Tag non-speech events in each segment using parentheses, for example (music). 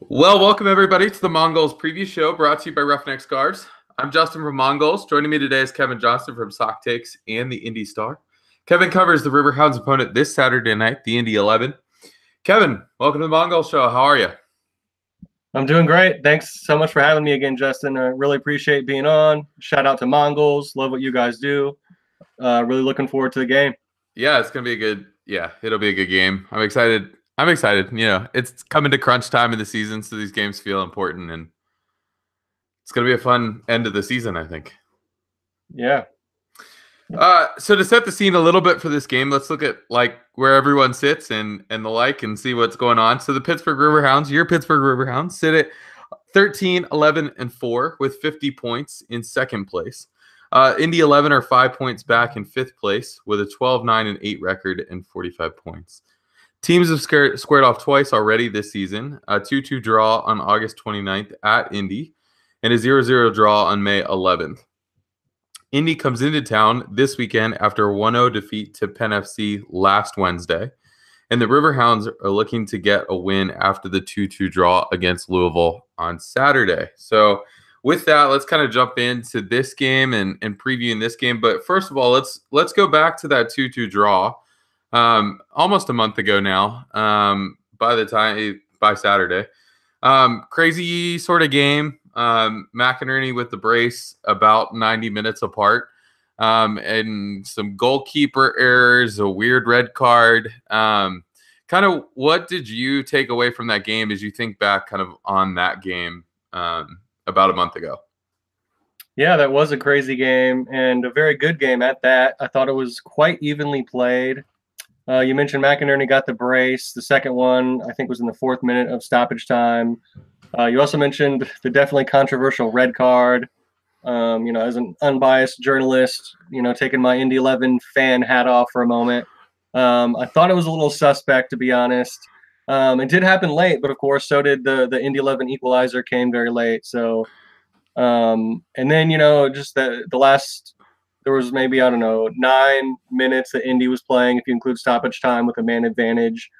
Well, welcome everybody to the Mongols preview show brought to you by Roughneck Scarves. I'm Justin from Mongols. Joining me today is Kevin Johnson from Sock Takes and the Indy Star. Kevin covers the Riverhounds opponent this Saturday night, the Indy 11. Kevin, welcome to the Mongols show. How are you? I'm doing great. Thanks so much for having me again, Justin. I really appreciate being on. Shout out to Mongols. Love what you guys do. Uh, really looking forward to the game. Yeah, it's gonna be a good. Yeah, it'll be a good game. I'm excited. I'm excited. You know, it's coming to crunch time in the season, so these games feel important, and it's gonna be a fun end of the season. I think. Yeah. Uh, so to set the scene a little bit for this game, let's look at like where everyone sits and and the like and see what's going on. So the Pittsburgh Riverhounds, your Pittsburgh Riverhounds, sit at 13, 11, and 4 with 50 points in second place. Uh, Indy 11 are five points back in fifth place with a 12, 9, and 8 record and 45 points. Teams have scared, squared off twice already this season a 2 2 draw on August 29th at Indy and a 0 0 draw on May 11th. Indy comes into town this weekend after a 1 0 defeat to Penn FC last Wednesday. And the Riverhounds are looking to get a win after the 2 2 draw against Louisville on Saturday. So, with that, let's kind of jump into this game and, and previewing this game. But first of all, let's let's go back to that 2 2 draw um, almost a month ago now. Um, by the time by Saturday, um, crazy sort of game. Um, McInerney with the brace about 90 minutes apart, um, and some goalkeeper errors, a weird red card. Um, kind of, what did you take away from that game as you think back, kind of on that game um, about a month ago? Yeah, that was a crazy game and a very good game at that. I thought it was quite evenly played. Uh, you mentioned McInerney got the brace. The second one, I think, was in the fourth minute of stoppage time. Uh, you also mentioned the definitely controversial red card. Um, you know, as an unbiased journalist, you know, taking my Indy 11 fan hat off for a moment. Um, I thought it was a little suspect, to be honest. Um, it did happen late, but of course, so did the the Indy 11 equalizer came very late. So, um, and then you know, just the the last there was maybe I don't know nine minutes that Indy was playing if you include stoppage time with a man advantage.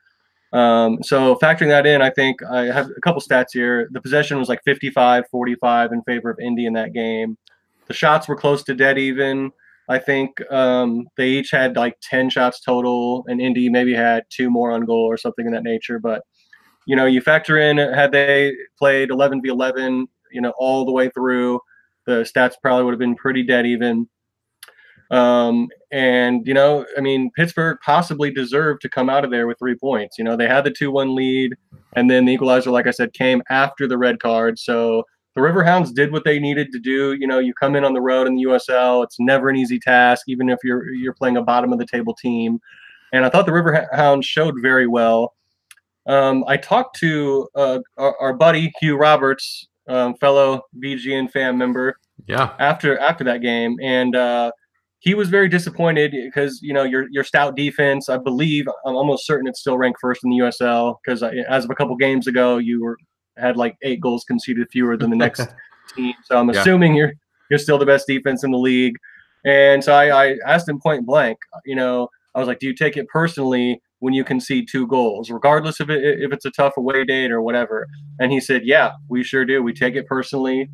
Um, so factoring that in, I think I have a couple stats here. The possession was like 55-45 in favor of Indy in that game. The shots were close to dead even. I think um, they each had like 10 shots total, and Indy maybe had two more on goal or something in that nature. But you know, you factor in had they played 11 v 11, you know, all the way through, the stats probably would have been pretty dead even. Um, and you know, I mean, Pittsburgh possibly deserved to come out of there with three points. You know, they had the two-one lead, and then the equalizer, like I said, came after the red card. So the Riverhounds did what they needed to do. You know, you come in on the road in the USL; it's never an easy task, even if you're you're playing a bottom of the table team. And I thought the Riverhounds showed very well. Um, I talked to uh, our, our, buddy Hugh Roberts, um, fellow VGN fan member. Yeah. After after that game, and uh, he was very disappointed because you know your your stout defense. I believe I'm almost certain it's still ranked first in the USL because as of a couple games ago, you were had like eight goals conceded fewer than the (laughs) next team. So I'm assuming yeah. you're you're still the best defense in the league. And so I, I asked him point blank. You know, I was like, "Do you take it personally when you concede two goals, regardless of it if it's a tough away date or whatever?" And he said, "Yeah, we sure do. We take it personally."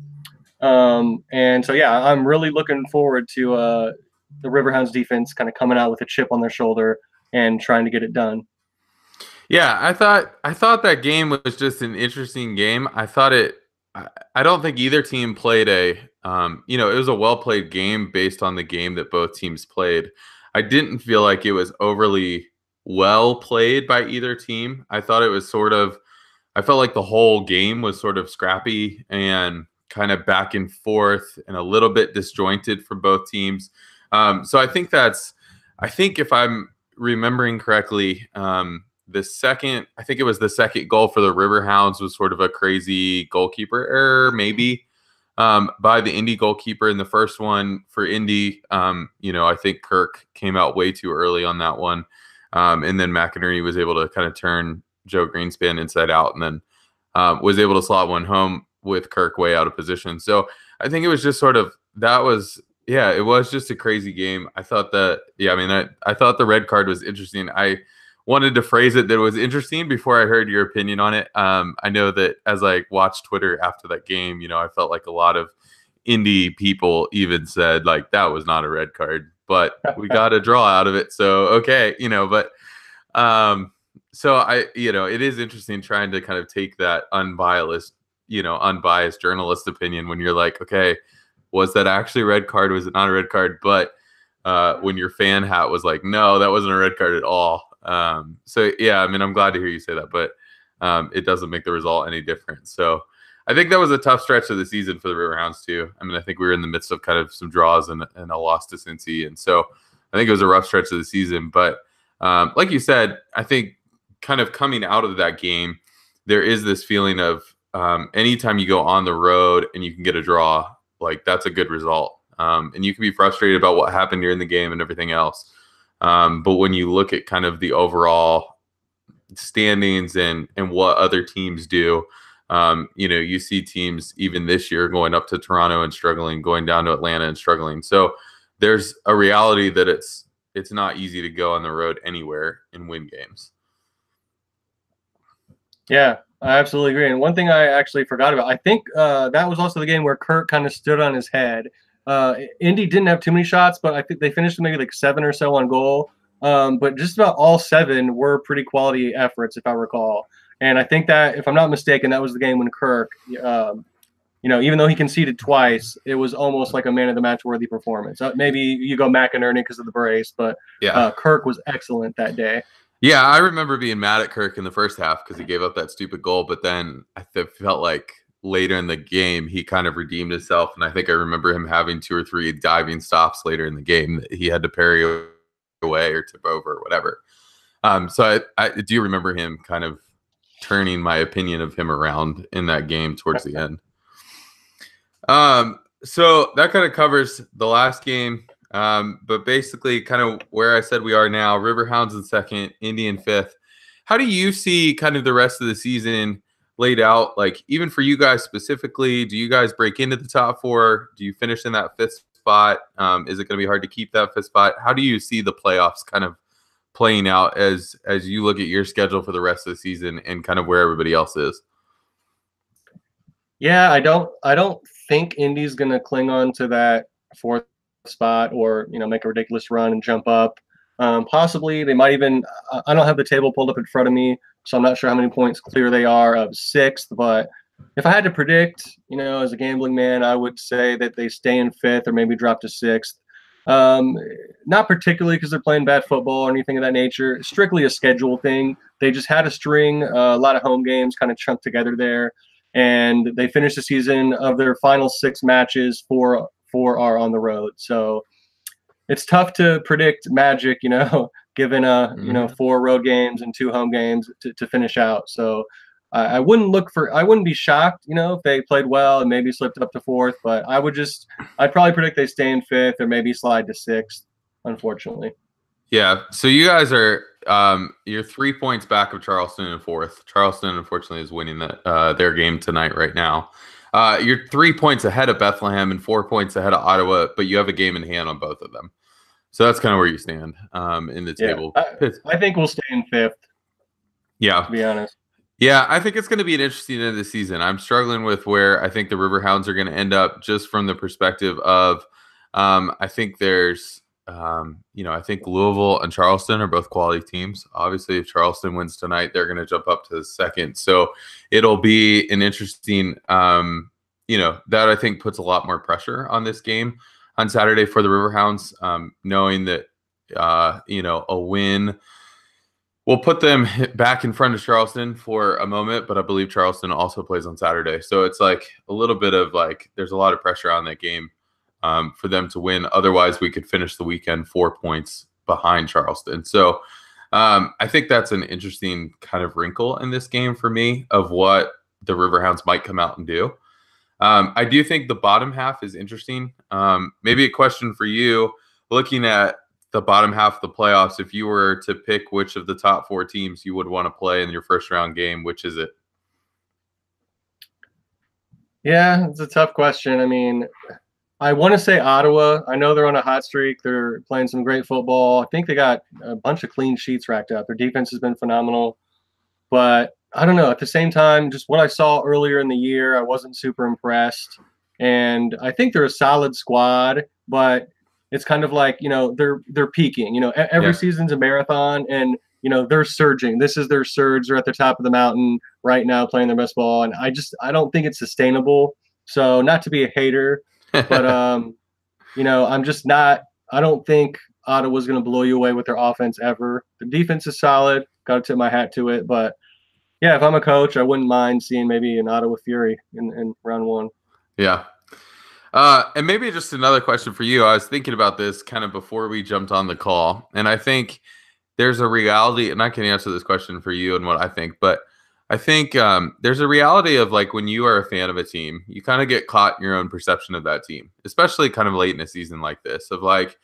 Um, and so yeah, I'm really looking forward to uh, the Riverhounds defense kind of coming out with a chip on their shoulder and trying to get it done. Yeah, I thought I thought that game was just an interesting game. I thought it. I don't think either team played a. Um, you know, it was a well played game based on the game that both teams played. I didn't feel like it was overly well played by either team. I thought it was sort of. I felt like the whole game was sort of scrappy and kind of back and forth and a little bit disjointed for both teams. Um, so I think that's, I think if I'm remembering correctly, um, the second, I think it was the second goal for the Riverhounds was sort of a crazy goalkeeper error, maybe um, by the Indy goalkeeper. In the first one for Indy, um, you know, I think Kirk came out way too early on that one. Um, and then McInerney was able to kind of turn Joe Greenspan inside out and then um, was able to slot one home with Kirk way out of position. So I think it was just sort of that was yeah, it was just a crazy game. I thought that yeah, I mean, I, I thought the red card was interesting. I wanted to phrase it that was interesting before I heard your opinion on it. Um, I know that as I watched Twitter after that game, you know, I felt like a lot of Indy people even said like that was not a red card, but we got a draw out of it. So okay, you know, but um, so I, you know, it is interesting trying to kind of take that unbiased, you know, unbiased journalist opinion when you're like, okay, was that actually a red card? Was it not a red card? But uh, when your fan hat was like, no, that wasn't a red card at all. Um, so yeah, I mean, I'm glad to hear you say that, but um, it doesn't make the result any different. So I think that was a tough stretch of the season for the River Hounds too. I mean, I think we were in the midst of kind of some draws and, and a loss to Cincy, and so I think it was a rough stretch of the season. But um, like you said, I think kind of coming out of that game, there is this feeling of um, anytime you go on the road and you can get a draw, like that's a good result. Um, and you can be frustrated about what happened during the game and everything else. Um, but when you look at kind of the overall standings and and what other teams do, um, you know, you see teams even this year going up to Toronto and struggling, going down to Atlanta and struggling. So there's a reality that it's it's not easy to go on the road anywhere and win games. Yeah, I absolutely agree. And one thing I actually forgot about, I think uh, that was also the game where Kirk kind of stood on his head. Uh, Indy didn't have too many shots, but I think they finished maybe like seven or so on goal. Um, but just about all seven were pretty quality efforts, if I recall. And I think that, if I'm not mistaken, that was the game when Kirk, um, you know, even though he conceded twice, it was almost like a man of the match worthy performance. Uh, maybe you go McInerney because of the brace, but yeah. Uh, Kirk was excellent that day. Yeah, I remember being mad at Kirk in the first half because he gave up that stupid goal, but then I th- felt like later in the game he kind of redeemed himself, and I think I remember him having two or three diving stops later in the game that he had to parry away or tip over or whatever. Um, so I, I do remember him kind of turning my opinion of him around in that game towards the (laughs) end. Um, so that kind of covers the last game. Um, but basically, kind of where I said we are now, Riverhounds in second, Indian fifth. How do you see kind of the rest of the season laid out? Like, even for you guys specifically, do you guys break into the top four? Do you finish in that fifth spot? Um, is it going to be hard to keep that fifth spot? How do you see the playoffs kind of playing out as as you look at your schedule for the rest of the season and kind of where everybody else is? Yeah, I don't I don't think Indy's going to cling on to that fourth spot or you know make a ridiculous run and jump up. Um, possibly they might even. I don't have the table pulled up in front of me, so I'm not sure how many points clear they are of sixth. But if I had to predict, you know, as a gambling man, I would say that they stay in fifth or maybe drop to sixth. Um, not particularly because they're playing bad football or anything of that nature. Strictly a schedule thing. They just had a string, uh, a lot of home games kind of chunked together there, and they finished the season of their final six matches for four are on the road. So it's tough to predict magic, you know, (laughs) given a mm-hmm. you know mm-hmm. four road games and two home games to, to finish out. So I, I wouldn't look for I wouldn't be shocked, you know, if they played well and maybe slipped up to fourth, but I would just I'd probably predict they stay in fifth or maybe slide to sixth, unfortunately. Yeah. So you guys are um you're three points back of Charleston in fourth. Charleston unfortunately is winning that uh, their game tonight right now. Uh, you're three points ahead of Bethlehem and four points ahead of Ottawa, but you have a game in hand on both of them. So that's kind of where you stand um, in the table. I, I, think we'll stay in fifth. Yeah. To be honest. Yeah, I think it's going to be an interesting end of the season. I'm struggling with where I think the Riverhounds are going to end up just from the perspective of um, I think there's um, you know, I think Louisville and Charleston are both quality teams. Obviously, if Charleston wins tonight, they're going to jump up to second. So it'll be an interesting, um, you know, that I think puts a lot more pressure on this game on Saturday for the Riverhounds, um, knowing that, uh, you know, a win will put them (laughs) back in front of Charleston for a moment. But I believe Charleston also plays on Saturday. So it's like a little bit of like, there's a lot of pressure on that game um, for them to win. Otherwise, we could finish the weekend four points behind Charleston. So um, I think that's an interesting kind of wrinkle in this game for me of what the Riverhounds might come out and do. Um, I do think the bottom half is interesting. Um, maybe a question for you looking at the bottom half of the playoffs. If you were to pick which of the top four teams you would want to play in your first round game, which is it? Yeah, it's a tough question. I mean, I want to say Ottawa. I know they're on a hot streak. They're playing some great football. I think they got a bunch of clean sheets racked up. Their defense has been phenomenal. But I don't know. At the same time, just what I saw earlier in the year, I wasn't super impressed. And I think they're a solid squad, but it's kind of like you know they're they're peaking. You know, every yeah. season's a marathon, and you know they're surging. This is their surge. They're at the top of the mountain right now, playing their best ball. And I just I don't think it's sustainable. So not to be a hater, but um, you know, I'm just not. I don't think Ottawa's going to blow you away with their offense ever. The defense is solid. Got to tip my hat to it. But yeah, if I'm a coach, I wouldn't mind seeing maybe an Ottawa Fury in, in round one. Yeah. Uh, and maybe just another question for you. I was thinking about this kind of before we jumped on the call, and I think there's a reality, and I can answer this question for you and what I think, but I think um, there's a reality of like when you are a fan of a team, you kind of get caught in your own perception of that team, especially kind of late in a season like this. Of like,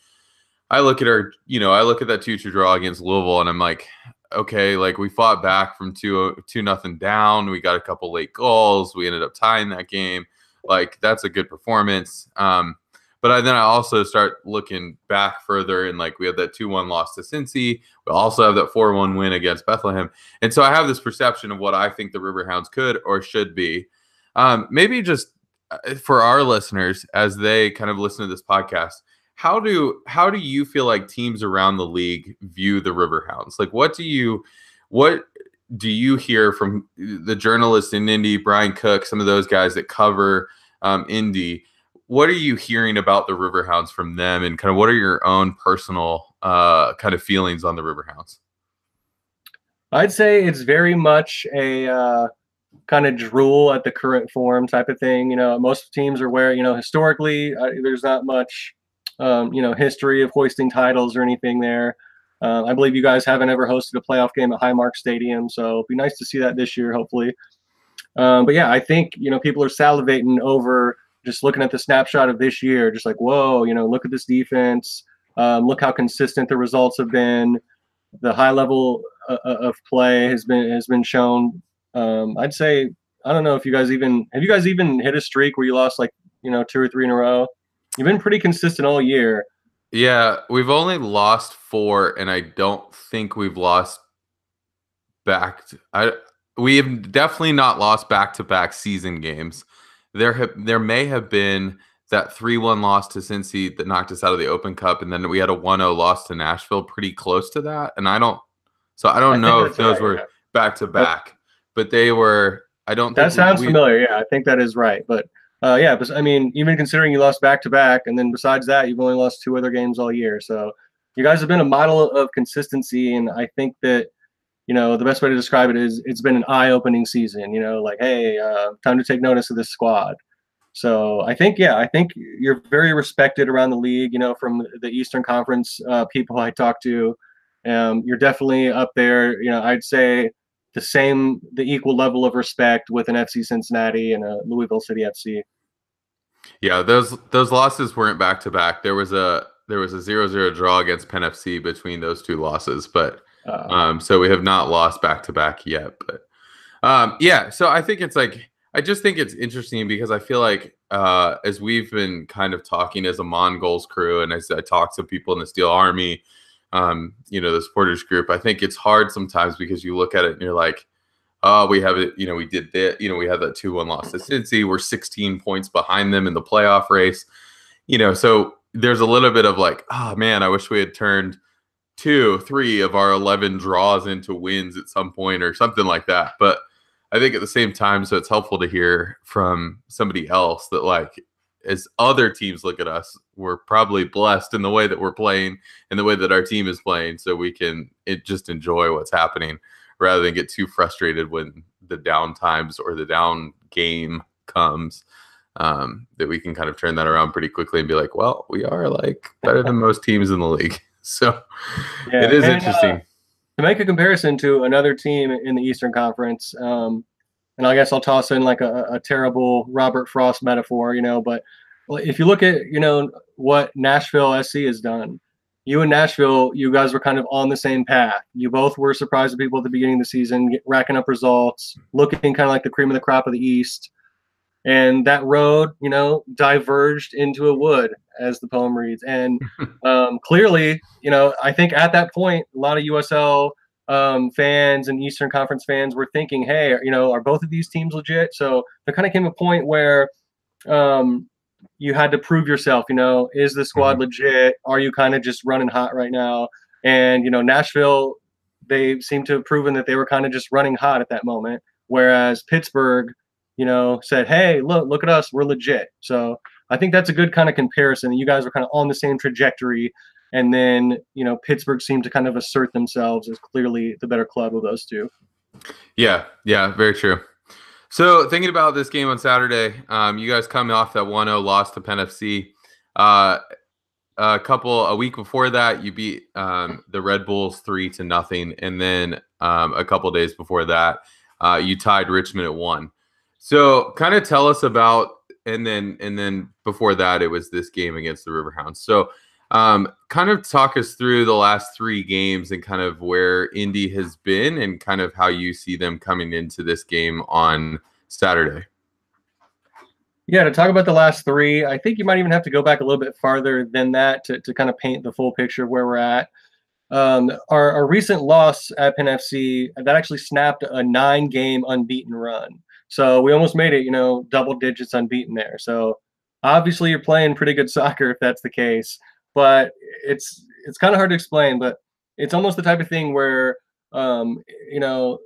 I look at our, you know, I look at that two two draw against Louisville, and I'm like, okay, like we fought back from two two nothing down. We got a couple late goals. We ended up tying that game. Like that's a good performance. Um, but I, then I also start looking back further, and like we had that 2 1 loss to Cincy. We also have that 4 1 win against Bethlehem. And so I have this perception of what I think the Riverhounds could or should be. Um, maybe just uh, for our listeners, as they kind of listen to this podcast, how do how do you feel like teams around the league view the Riverhounds? Like, what do you what do you hear from the journalists in Indy, Brian Cook, some of those guys that cover um, Indy? What are you hearing about the Riverhounds from them, and kind of what are your own personal uh, kind of feelings on the Riverhounds? I'd say it's very much a uh, kind of drool at the current form type of thing. You know, most teams are where you know historically uh, there's not much um, you know history of hoisting titles or anything there. Uh, I believe you guys haven't ever hosted a playoff game at Highmark Stadium, so it'd be nice to see that this year, hopefully. Um, but yeah, I think you know people are salivating over just looking at the snapshot of this year, just like, whoa, you know, look at this defense. Um, look how consistent the results have been. The high level uh, uh, of play has been has been shown. Um, I'd say I don't know if you guys even have you guys even hit a streak where you lost like you know two or three in a row. You've been pretty consistent all year. Yeah, we've only lost four, and I don't think we've lost back. To, I we have definitely not lost back to back season games there have there may have been that 3-1 loss to Cincy that knocked us out of the Open Cup, and then we had a 1-0 loss to Nashville, pretty close to that. And I don't, so I don't I know if those right, were back to back, but they were. I don't. That sounds we, familiar. Yeah, I think that is right. But uh, yeah, but I mean, even considering you lost back to back, and then besides that, you've only lost two other games all year. So you guys have been a model of consistency, and I think that you know, the best way to describe it is it's been an eye-opening season. You know, like hey, uh, time to take notice of this squad. So I think, yeah, I think you're very respected around the league. You know, from the Eastern Conference uh, people I talk to, um, you're definitely up there. You know, I'd say the same, the equal level of respect with an FC Cincinnati and a Louisville City FC. Yeah, those those losses weren't back to back. There was a there was a zero zero draw against Penn FC between those two losses, but um, so we have not lost back to back yet, but um, yeah. So I think it's like I just think it's interesting because I feel like uh, as we've been kind of talking as a Mongols crew, and as I talk to people in the Steel Army, um, you know, the supporters group, I think it's hard sometimes because you look at it and you're like, oh, we have it, you know, we did that, you know, we had that 2 1 loss to Cincy. We're 16 points behind them in the playoff race, you know, so there's a little bit of like, oh man, I wish we had turned two, three of our 11 draws into wins at some point or something like that. But I think at the same time, so it's helpful to hear from somebody else that, like, as other teams look at us, we're probably blessed in the way that we're playing and the way that our team is playing. So we can it just enjoy what's happening rather than get too frustrated when the down times or the down game comes. Um, that we can kind of turn that around pretty quickly and be like, well, we are like better than (laughs) most teams in the league. So yeah, it is and, uh, interesting. Uh, to make a comparison to another team in the Eastern Conference, um, and I guess I'll toss in like a, a terrible Robert Frost metaphor, you know, but if you look at, you know, what Nashville SC has done, you and Nashville, you guys were kind of on the same path. You both were surprised people at the beginning of the season, racking up results, looking kind of like the cream of the crop of the East. And that road, you know, diverged into a wood, as the poem reads. And (laughs) um, clearly, you know, I think at that point, a lot of USL um, fans and Eastern Conference fans were thinking, hey, you know, are both of these teams legit? So there kind of came a point where um, you had to prove yourself. You know, is the squad mm-hmm. legit? Are you kind of just running hot right now? And you know, Nashville, they seem to have proven that they were kind of just running hot at that moment. Whereas Pittsburgh, you know, said, "Hey, look, look at us, we're legit." So I think that's a good kind of comparison. You guys were kind of on the same trajectory, and then you know, Pittsburgh seemed to kind of assert themselves as clearly the better club of those two. Yeah, yeah, very true. So thinking about this game on Saturday, um, you guys coming off that 1-0 loss to Penn FC. Uh, a couple a week before that, you beat um, the Red Bulls three to nothing, and then um, a couple days before that, uh, you tied Richmond at one. So kind of tell us about, and then and then before that, it was this game against the Riverhounds. So um, kind of talk us through the last three games and kind of where Indy has been and kind of how you see them coming into this game on Saturday. Yeah, to talk about the last three, I think you might even have to go back a little bit farther than that to, to kind of paint the full picture of where we're at. Um, our, our recent loss at Penn FC that actually snapped a nine game unbeaten run. So we almost made it, you know, double digits unbeaten there. So obviously you're playing pretty good (laughs) soccer if that's the case but it's it's kind of hard to explain. But it's almost the type of thing where um, you know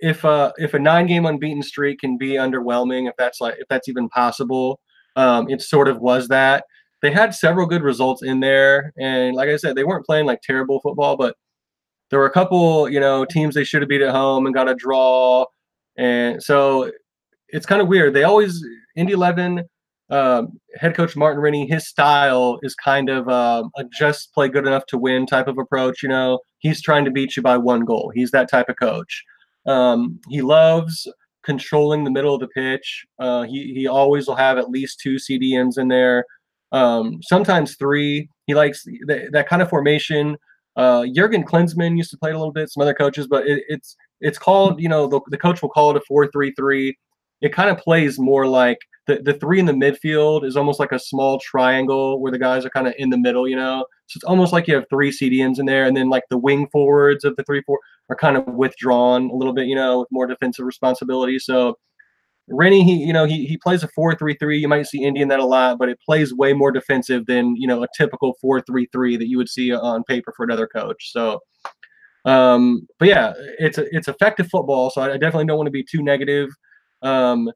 if uh if a nine game unbeaten streak can be underwhelming, if that's like if that's even possible, um, it sort of was that. They had several good results in there, and like I said, they weren't playing like terrible football, but there were a couple, you know, teams they should have beat at home and got a draw, and so it's kind of weird. They always Indy Eleven um, head coach Martin Rennie, his style is kind of um, a just play good enough to win type of approach. You know, he's trying to beat you by one goal. He's that type of coach. Um, he loves controlling the middle of the pitch. Uh, he he always will have at least two CDMs in there, um, sometimes three. He likes th- that kind of formation. Uh, Jurgen Klinsmann used to play a little bit. Some other coaches, but it, it's it's called you know the, the coach will call it a four three three. It kind of plays more like the, the three in the midfield is almost like a small triangle where the guys are kind of in the middle, you know. So it's almost like you have three CDMs in there, and then like the wing forwards of the three four are kind of withdrawn a little bit, you know, with more defensive responsibility. So Rennie, he you know he he plays a four three three. You might see Indian that a lot, but it plays way more defensive than you know a typical four three three that you would see on paper for another coach. So. Um, but yeah, it's it's effective football, so I definitely don't want to be too negative. Um,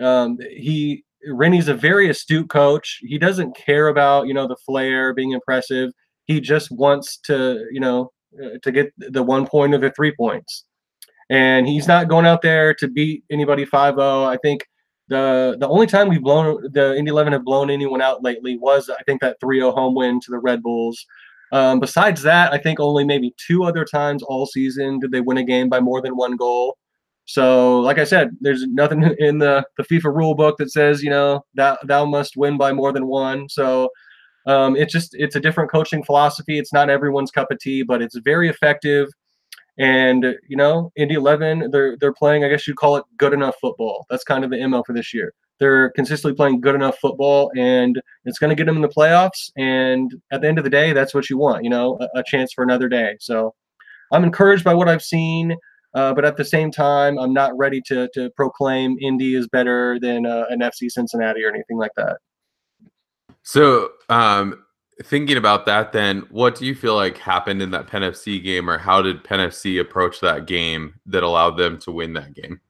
um, he Rennie's a very astute coach. He doesn't care about you know the flair being impressive. He just wants to you know uh, to get the one point of the three points, and he's not going out there to beat anybody 5-0. I think the the only time we've blown the Indy 11 have blown anyone out lately was I think that 3-0 home win to the Red Bulls. Um, besides that, I think only maybe two other times all season did they win a game by more than one goal. So, like I said, there's nothing (laughs) in the, the FIFA rule book that says, you know, that thou must win by more than one. So, um, it's just it's a different coaching philosophy. It's not everyone's cup of tea, but it's very effective. And you know, Indy Eleven, they're they're playing. I guess you'd call it good enough football. That's kind of the mo for this year. They're consistently playing good enough football, and it's going to get them in the playoffs. And at the end of the day, that's what you want. You know, a, a chance for another day. So, I'm encouraged by what I've seen. Uh, but at the same time, I'm not ready to to proclaim Indy is better than uh, an FC Cincinnati or anything like that. So, um, thinking about that, then, what do you feel like happened in that Penn FC game, or how did Penn FC approach that game that allowed them to win that game?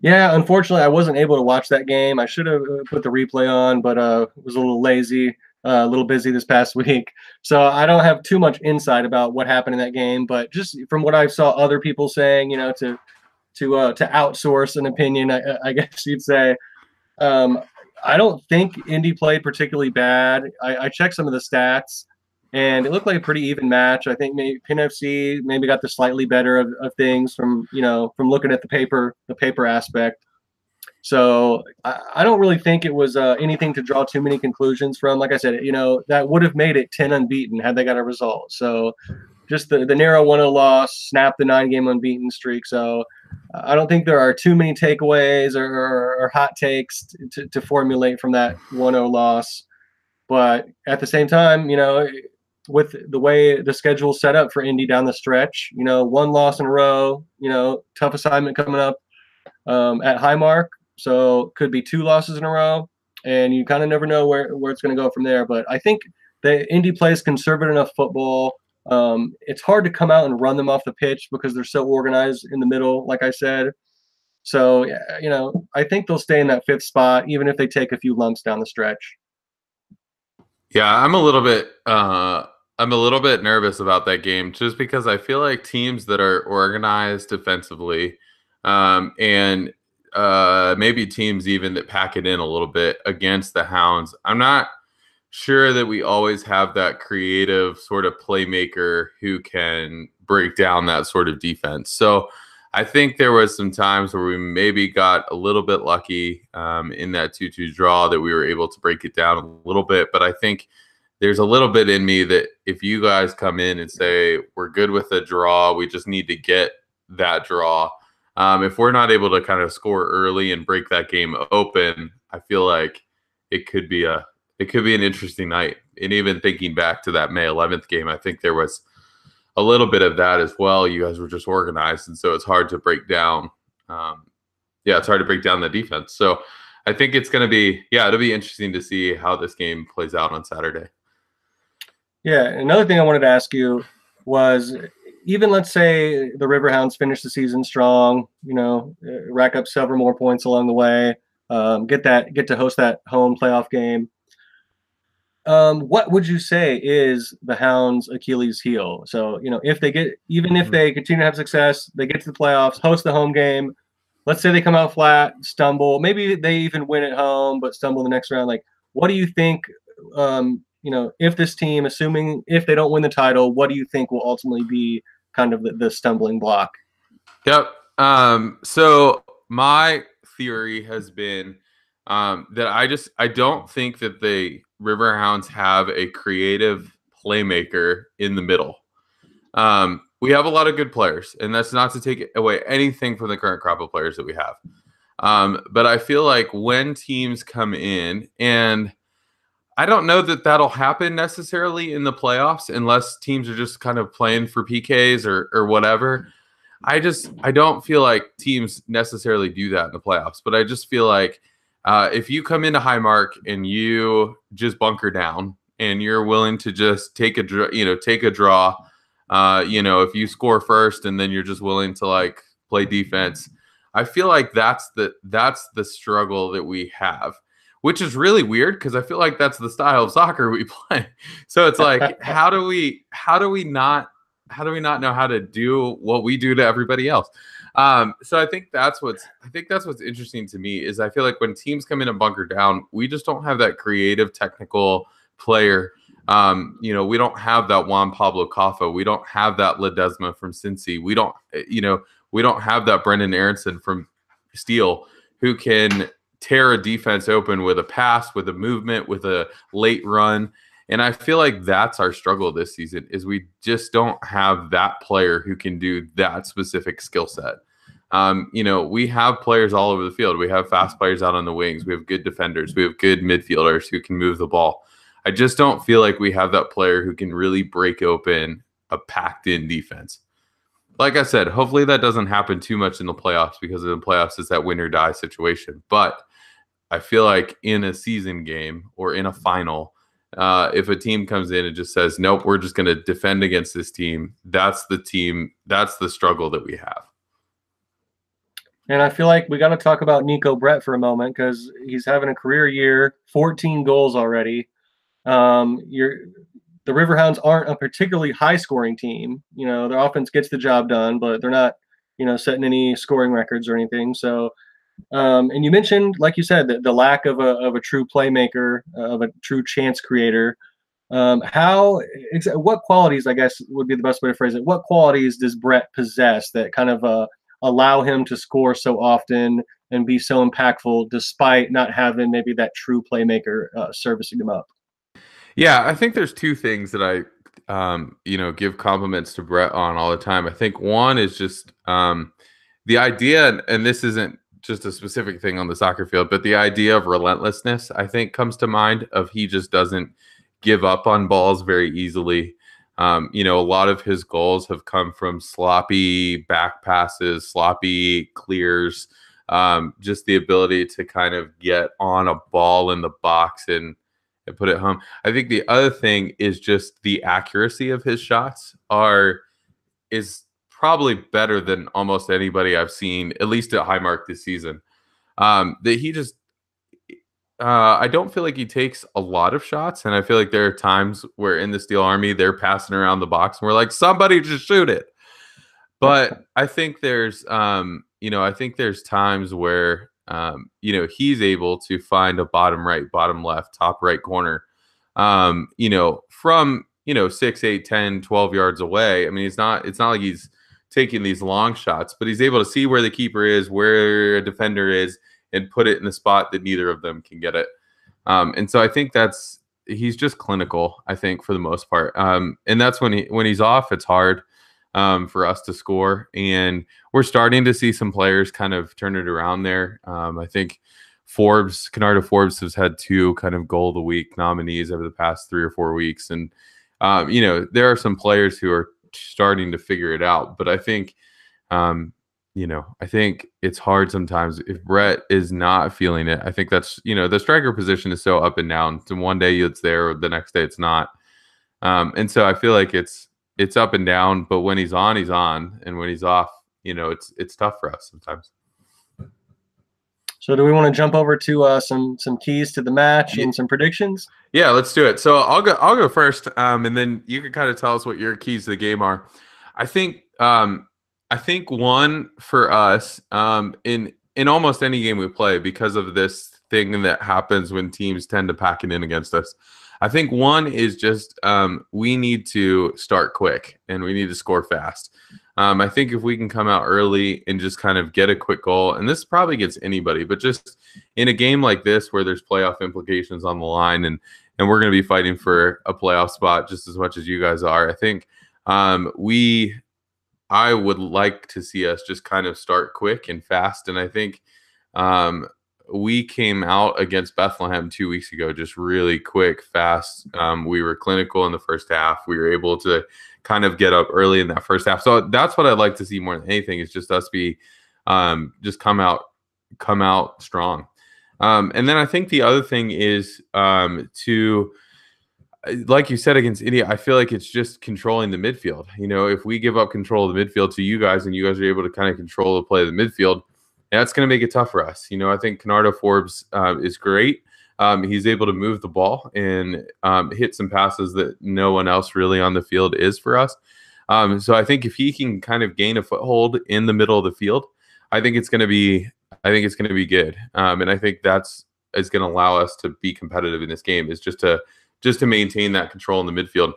Yeah, unfortunately, I wasn't able to watch that game. I should have uh, put the replay on, but uh, was a little lazy uh, a little busy this past (laughs) week. So I don't have too much insight about what happened in that game, but just from what I saw other people saying, you know, to to uh, to outsource an opinion, I, I (laughs) guess you'd say. Um, I don't think Indy played particularly bad. I, I, checked some of the stats, and it looked like a pretty even match. I think maybe Penn FC maybe got the slightly better of, of things from you know from looking at the paper the paper aspect. So I, I don't really think it was uh, anything to draw too many conclusions from. Like I said, you know, that would have made it 10 unbeaten had they got a result. So just the, the narrow 1 0 loss, snapped the nine game unbeaten streak. So I don't think there are too many takeaways or, or, or hot takes to, to formulate from that 1-0 loss. But at the same time, you know, with the way the schedule set up for Indy down the stretch, you know, one loss in a row, you know, tough assignment coming up um, at Highmark. So could be two losses in a row, and you kind of never know where, where it's going to go from there. But I think the Indy plays conservative enough football. Um, it's hard to come out and run them off the pitch because they're so organized in the middle, like I said. So, you know, I think they'll stay in that fifth spot, even if they take a few lumps down the stretch. Yeah, I'm a little bit uh I'm a little bit nervous about that game just because I feel like teams that are organized defensively um, and uh, maybe teams even that pack it in a little bit against the Hounds. I'm not sure that we always have that creative sort of playmaker who can break down that sort of defense. So I think there was some times where we maybe got a little bit lucky um, in that 2-2 draw that we were able to break it down a little bit. But I think – there's a little bit in me that if you guys come in and say we're good with a draw, we just need to get that draw. Um, if we're not able to kind of score early and break that game open, I feel like it could be a it could be an interesting night. And even thinking back to that May 11th game, I think there was a little bit of that as well. You guys were just organized, and so it's hard to break down. Um, yeah, it's hard to break down the defense. So I think it's going to be yeah, it'll be interesting to see how this game plays out on Saturday. Yeah, another thing I wanted to ask you was even let's say the Riverhounds finish the season strong, you know, uh, rack up several more points along the way, um, get that get to host that home playoff game. Um, what would you say is the Hounds' Achilles heel? So, you know, if they get, even if mm-hmm. they continue to have success, they get to the playoffs, host the home game. Let's say they come out flat, stumble. Maybe they even win at home, but stumble the next round. Like, what do you think um, you know, if this team, assuming if they don't win the title, what do you think will ultimately be kind of the, the stumbling block? Yep. Um, so my theory has been um, that I just I don't think that the Riverhounds have a creative playmaker in the middle. Um, we have a lot of good players, and that's not to take away anything from the current crop of players that we have. Um, but I feel like when teams come in and I don't know that that'll happen necessarily in the playoffs unless teams are just kind of playing for PKs or or whatever. I just I don't feel like teams necessarily do that in the playoffs, but I just feel like uh, if you come into Highmark and you just bunker down and you're willing to just take a you know take a draw, uh, you know if you score first and then you're just willing to like play defense, I feel like that's the that's the struggle that we have which is really weird because I feel like that's the style of soccer we (laughs) play. So it's like, how do we how do we not how do we not know how to do what we do to everybody else? Um, so I think that's what's I think that's what's interesting to me is I feel like when teams come in and bunker down, we just don't have that creative technical player. Um, you know, we don't have that Juan Pablo Caffa. We don't have that Ledesma from Cincy. We don't, eh, you know, we don't have that Brendan Aaronson from Steel who can tear a defense open with a pass, with a movement, with a late run. And I feel like that's our struggle this season is we just don't have that player who can do that specific skill set. Um, you know, we have players all over the field. We have fast players out on the wings. We have good defenders. We have good midfielders who can move the ball. I just don't feel like we have that player who can really break open a packed in defense like I said, hopefully that doesn't happen too much in the playoffs because in the playoffs is that win or die situation. But I feel like in a season game or in a final, uh, if a team comes in and just says, "Nope, we're just going to defend against this team," that's the team. That's the struggle that we have. And I feel like we got to talk about Neco Brett for a moment because he's having a career year, 14 goals already. Um, you're the Riverhounds aren't a particularly high scoring team. You know, their offense gets the job done, but they're not, you know, setting any scoring records or anything. So, um, and you mentioned, like you said, the, the lack of a, of a true playmaker, uh, of a true chance creator. Um, how, what qualities, I guess, would be the best way to phrase it? What qualities does Brett possess that kind of uh, allow him to score so often and be so impactful despite not having maybe that true playmaker uh, servicing him up? Yeah, I think there's two things that I, um, you know, give compliments to Brett on all the time. I think one is just um, the idea, and this isn't just a specific thing on the soccer field, but the idea of relentlessness, I think, comes to mind. Of he just doesn't give up on balls very easily. Um, you know, a lot of his goals have come from sloppy back passes, sloppy clears, um, just the ability to kind of get on a ball in the box and, and put it home. I think the other thing is just the accuracy of his shots are is probably better than almost anybody I've seen, at least at Highmark this season. Um, that he just uh, I don't feel like he takes a lot of shots, and I feel like there are times where in the Steel Army they're passing around the box, and we're like, somebody just shoot it. But I think there's, um, you know, I think there's times where, um, you know, he's able to find a bottom right, bottom left, top right corner, um, you know, from you know six, eight, 10, 12 yards away. I mean, it's not. It's not like he's taking these long shots, but he's able to see where the keeper is, where a defender is and put it in the spot that neither of them can get it. Um, and so I think that's he's just clinical. I think for the most part, um, and that's when he when he's off, it's hard um, for us to score. And we're starting to see some players kind of turn it around there. Um, I think Forbes, Kenardo Forbes, has had two kind of goal of the week nominees over the past three or four weeks, and um, you know there are some players who are starting to figure it out. But I think um, you know, I think it's hard sometimes if Brett is not feeling it. I think that's, you know, the striker position is so up and down. So one day it's there, the next day it's not. Um, and so I feel like it's it's up and down, but when he's on, he's on, and when he's off, you know, it's it's tough for us sometimes. So do we want to jump over to uh, some some keys to the match and some predictions? Yeah, let's do it. So I'll go I'll go first, um, and then you can kind of tell us what your keys to the game are. I think um, I think one for us um, in in almost any game we play because of this thing that happens when teams tend to pack it in against us. I think one is just um, we need to start quick and we need to score fast. Um, I think if we can come out early and just kind of get a quick goal, and this probably gets anybody, but just in a game like this where there's playoff implications on the line and and we're going to be fighting for a playoff spot just as much as you guys are. I think um, we I would like to see us just kind of start quick and fast. And I think um, we came out against Bethlehem two weeks ago, just really quick, fast. Um, we were clinical in the first half. We were able to kind of get up early in that first half. So that's what I'd like to see more than anything is just us be um, just come out, come out strong. Um, and then I think the other thing is um, to like you said against India, I feel like it's just controlling the midfield. You know, if we give up control of the midfield to you guys and you guys are able to kind of control the play of the midfield, that's going to make it tough for us. You know, I think Kenardo Forbes uh, is great. Um, he's able to move the ball and um, hit some passes that no one else really on the field is for us. Um, so I think if he can kind of gain a foothold in the middle of the field, I think it's going to be, I think it's going to be good. Um, and I think that's is going to allow us to be competitive in this game. Is just to just to maintain that control in the midfield.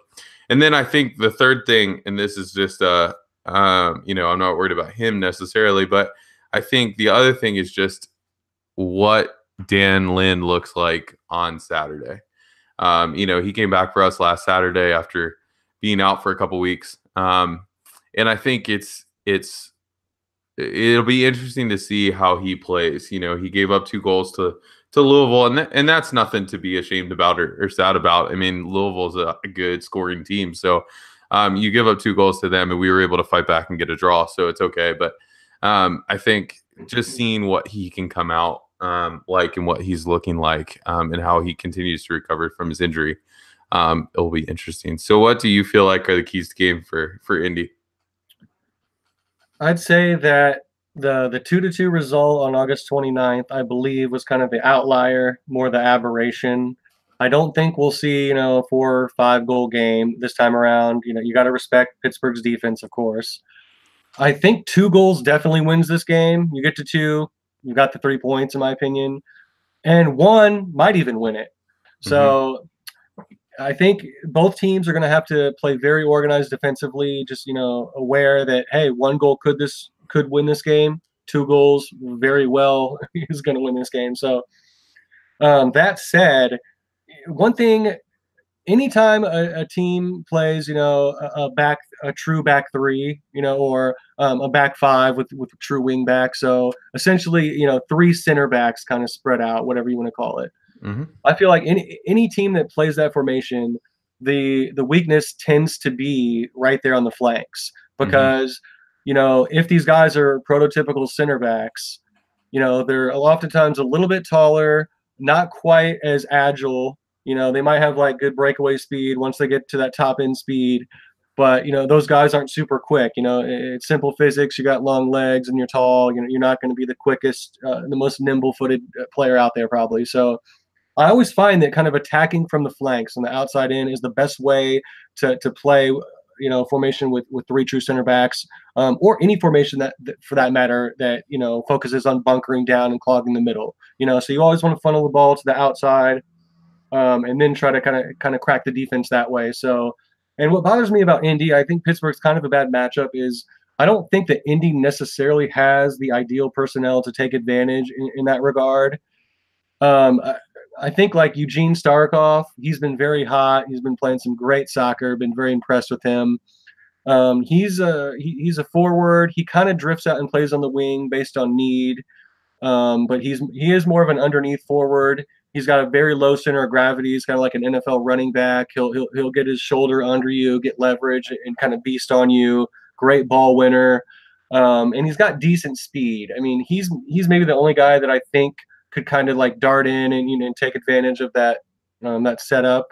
And then I think the third thing, and this is just uh um, you know, I'm not worried about him necessarily, but I think the other thing is just what Dan Lynd looks like on Saturday. Um, you know, he came back for us last Saturday after being out for a couple weeks. Um, and I think it's it's it'll be interesting to see how he plays. You know, he gave up two goals to to Louisville, and th- and that's nothing to be ashamed about or, or sad about. I mean, Louisville's a, good scoring team, so um, you give up two goals to them, and we were able to fight back and get a draw, so it's okay. But um, I think just seeing what he can come out um, like and what he's looking like, um, and how he continues to recover from his injury, um, it will be interesting. So, what do you feel like are the keys to game for for Indy? I'd say that the the two to two result on August 29th, I believe, was kind of the outlier, more the aberration. I don't think we'll see, you know, a four or five goal game this time around. You know, you got to respect Pittsburgh's defense, of course. I think two goals definitely wins this game. You get to two, you got the three points, in my opinion, and one might even win it. So mm-hmm. I think both teams are going to have to play very organized defensively, just you know, aware that hey, one goal could this could win this game. Two goals, very well, (laughs) is going to win this game. So, um, that said, one thing anytime a, a, team plays, you know, a, a, back, a true back three, you know, or um, a back five with with a true wing back. So essentially, you know, three center backs kind of spread out, whatever you want to call it. Mm-hmm. I feel like any any team that plays that formation, the the weakness tends to be right there on the flanks mm-hmm. because mm-hmm. you know if these guys are prototypical center backs, you know they're oftentimes a little bit taller, not quite as agile you know, they might have like good breakaway speed once they get to that top end speed, but you know those guys aren't super quick. You know, it's simple physics. You got long legs and you're tall. You know, you're not going to be the quickest, uh, the most nimble-footed uh, player out there probably. So. I always find that kind of attacking from the flanks and the outside in is the best way to, to play you know formation with with three true center backs um, or any formation that, that, for that matter that you know focuses on bunkering down and clogging the middle you know so you always want to funnel the ball to the outside um, and then try to kind of kind of crack the defense that way. So, and what bothers me about Indy, I think Pittsburgh's kind of a bad matchup is I don't think that Indy necessarily has the ideal personnel to take advantage in, in that regard. Um, I, I, think like Eugene Starikov, he's been very hot. He's been playing some great soccer. Been very impressed with him. Um, he's a he, he's a forward. He kind of drifts out and plays on the wing based on need. Um, but he's he is more of an underneath forward. He's got a very low center of gravity. He's kind of like an NFL running back. He'll he'll he'll get his shoulder under you, get leverage, and kind of beast on you. Great ball winner, um, and he's got decent speed. I mean, he's he's maybe the only guy that I think could kind of like dart in and you know take advantage of that um, that setup.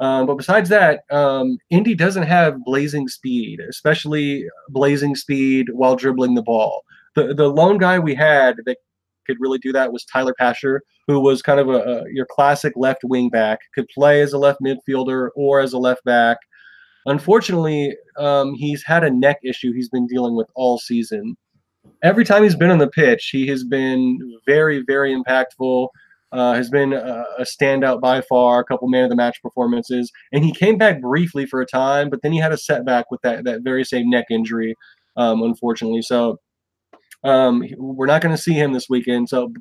Um, but besides that, um, Indy doesn't have blazing speed, especially blazing speed while dribbling the ball. The the lone guy we had that could really do that was Tyler Pasher, who was kind of a, a your classic left wing back, could play as a left midfielder or as a left back. Unfortunately, um, he's had a neck issue he's been dealing with all season. Every time he's been on the pitch, he has been very, very impactful. Uh, has been a, a, standout by far, a couple man of the match performances, and he came back briefly for a time, but then he had a setback with that that very same neck injury, um, unfortunately. So um, we're not going to see him this weekend. So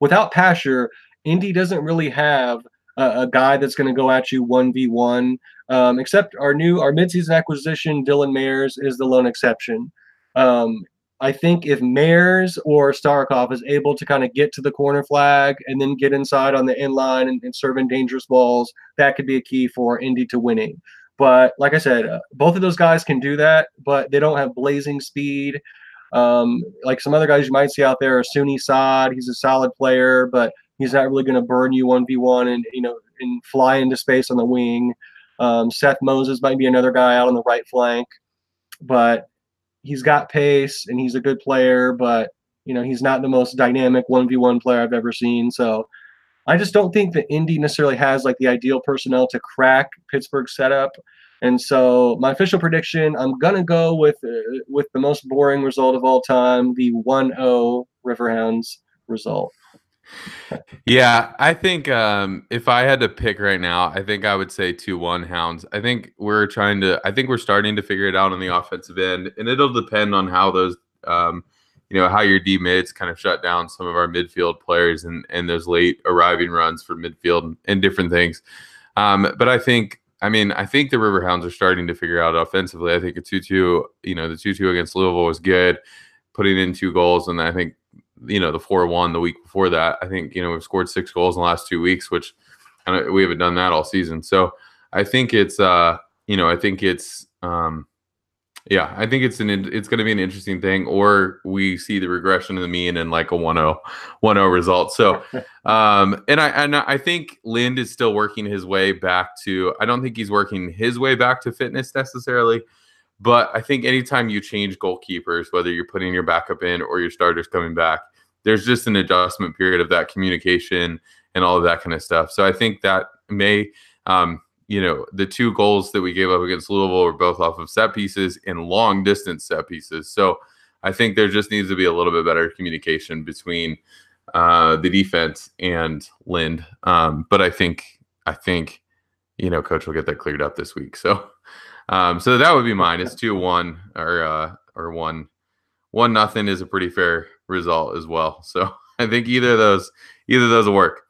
without Pasher, Indy doesn't really have a, a guy that's going to go at you one v one. Um, except our new our midseason acquisition, Dylan Mares, is the lone exception. Um, I think if Mares or Starikov is able to kind of get to the corner flag and then get inside on the end line and, and serve in dangerous balls, that could be a key for Indy to winning. But like I said, uh, both of those guys can do that, but they don't have blazing speed. Um, like some other guys you might see out there, Soony Saad, he's a solid player, but he's not really going to burn you one v one and you know and fly into space on the wing. Um, Seth Moses might be another guy out on the right flank, but he's got pace and he's a good player, but you know he's not the most dynamic one v one player I've ever seen. So I just don't think that Indy necessarily has like the ideal personnel to crack Pittsburgh's setup. And so my official prediction, I'm gonna go with uh, with the most boring result of all time, the 1-0 Riverhounds result. yeah, I think um, if I had to pick right now, I think I would say 2-1 Hounds. I think we're trying to I think we're starting to figure it out on the offensive end, and it'll depend on how those um, you know, how your D mids kind of shut down some of our midfield players and and those late arriving runs for midfield and, different things. Um, but I think I mean, I think the Riverhounds are starting to figure out offensively. I think a 2 2, you know, the 2 2 against Louisville was good, putting in two goals. And I think, you know, the 4 1 the week before that, I think, you know, we've scored six goals in the last two weeks, which of we haven't done that all season. So I think it's, uh, you know, I think it's, um, yeah, I think it's an it's going to be an interesting thing, or we see the regression of the mean and like a 1-0, 1-0 result. So, (laughs) um, and I and I think Lynd is still working his way back to. I don't think he's working his way back to fitness necessarily, but I think anytime you change goalkeepers, whether you're putting your backup in or your starters coming back, there's just an adjustment period of that communication and all of that kind of stuff. So I think that may um, you know, the two goals that we gave up against Louisville were both off of set pieces and long distance set pieces. So I think there just needs to be a little bit better communication between uh, the defense and Lynd. Um, but I think I think you know, coach will get that cleared up this week. So um, so that would be mine. It's two one or uh, or one one nothing is a pretty fair result as well. So (laughs) I think either of those either of those will work.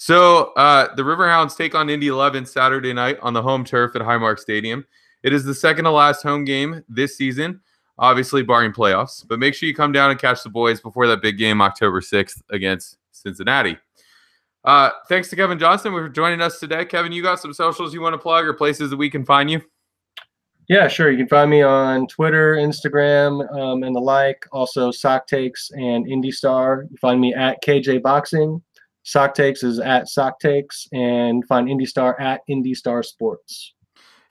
So uh, the Riverhounds take on Indy 11 Saturday night on the home turf at Highmark Stadium. It is the second to last home game this season, obviously barring playoffs. But make sure you come down and catch the boys before that big game October 6th against Cincinnati. Uh, thanks to Kevin Johnson for joining us today. Kevin, you got some socials you want to plug or places that we can find you? Yeah, sure. You can find me on Twitter, Instagram, um, and the like. Also, SocTakes and Indy Star. You find me at KJ Boxing. SocTakes is at SocTakes, and find Indy Star at Indy Star Sports.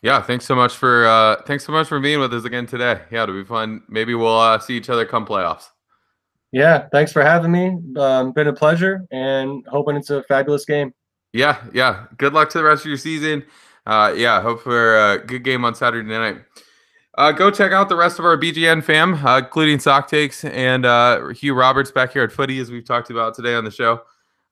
Yeah, thanks so much for uh, thanks so much for being with us again today. Yeah, it'll be fun. Maybe we'll uh, see each other come playoffs. Yeah, thanks for having me. Um, been a pleasure, and hoping it's a fabulous game. Yeah, yeah. Good luck to the rest of your season. Uh, yeah, hope for a good game on Saturday night. Uh, go check out the rest of our BGN fam, uh, including SocTakes and uh, Hugh Roberts back here at Footy, as we've talked about today on the show,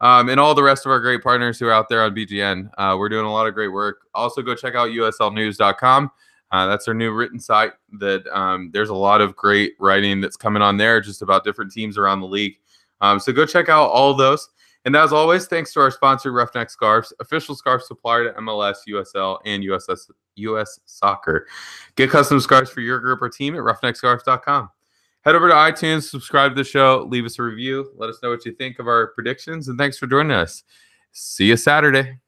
um, and all the rest of our great partners who are out there on BGN. Uh, we're doing a lot of great work. Also, go check out USLNews.com. Uh, that's our new written site. That um, there's a lot of great writing that's coming on there, just about different teams around the league. Um, so go check out all those. And as always, thanks to our sponsor, Roughneck Scarves, official scarf supplier to MLS, USL, and USS, US Soccer. Get custom scarves for your group or team at roughneckscarves.com. Head over to iTunes, subscribe to the show, leave us a review, let us know what you think of our predictions, and thanks for joining us. See you Saturday.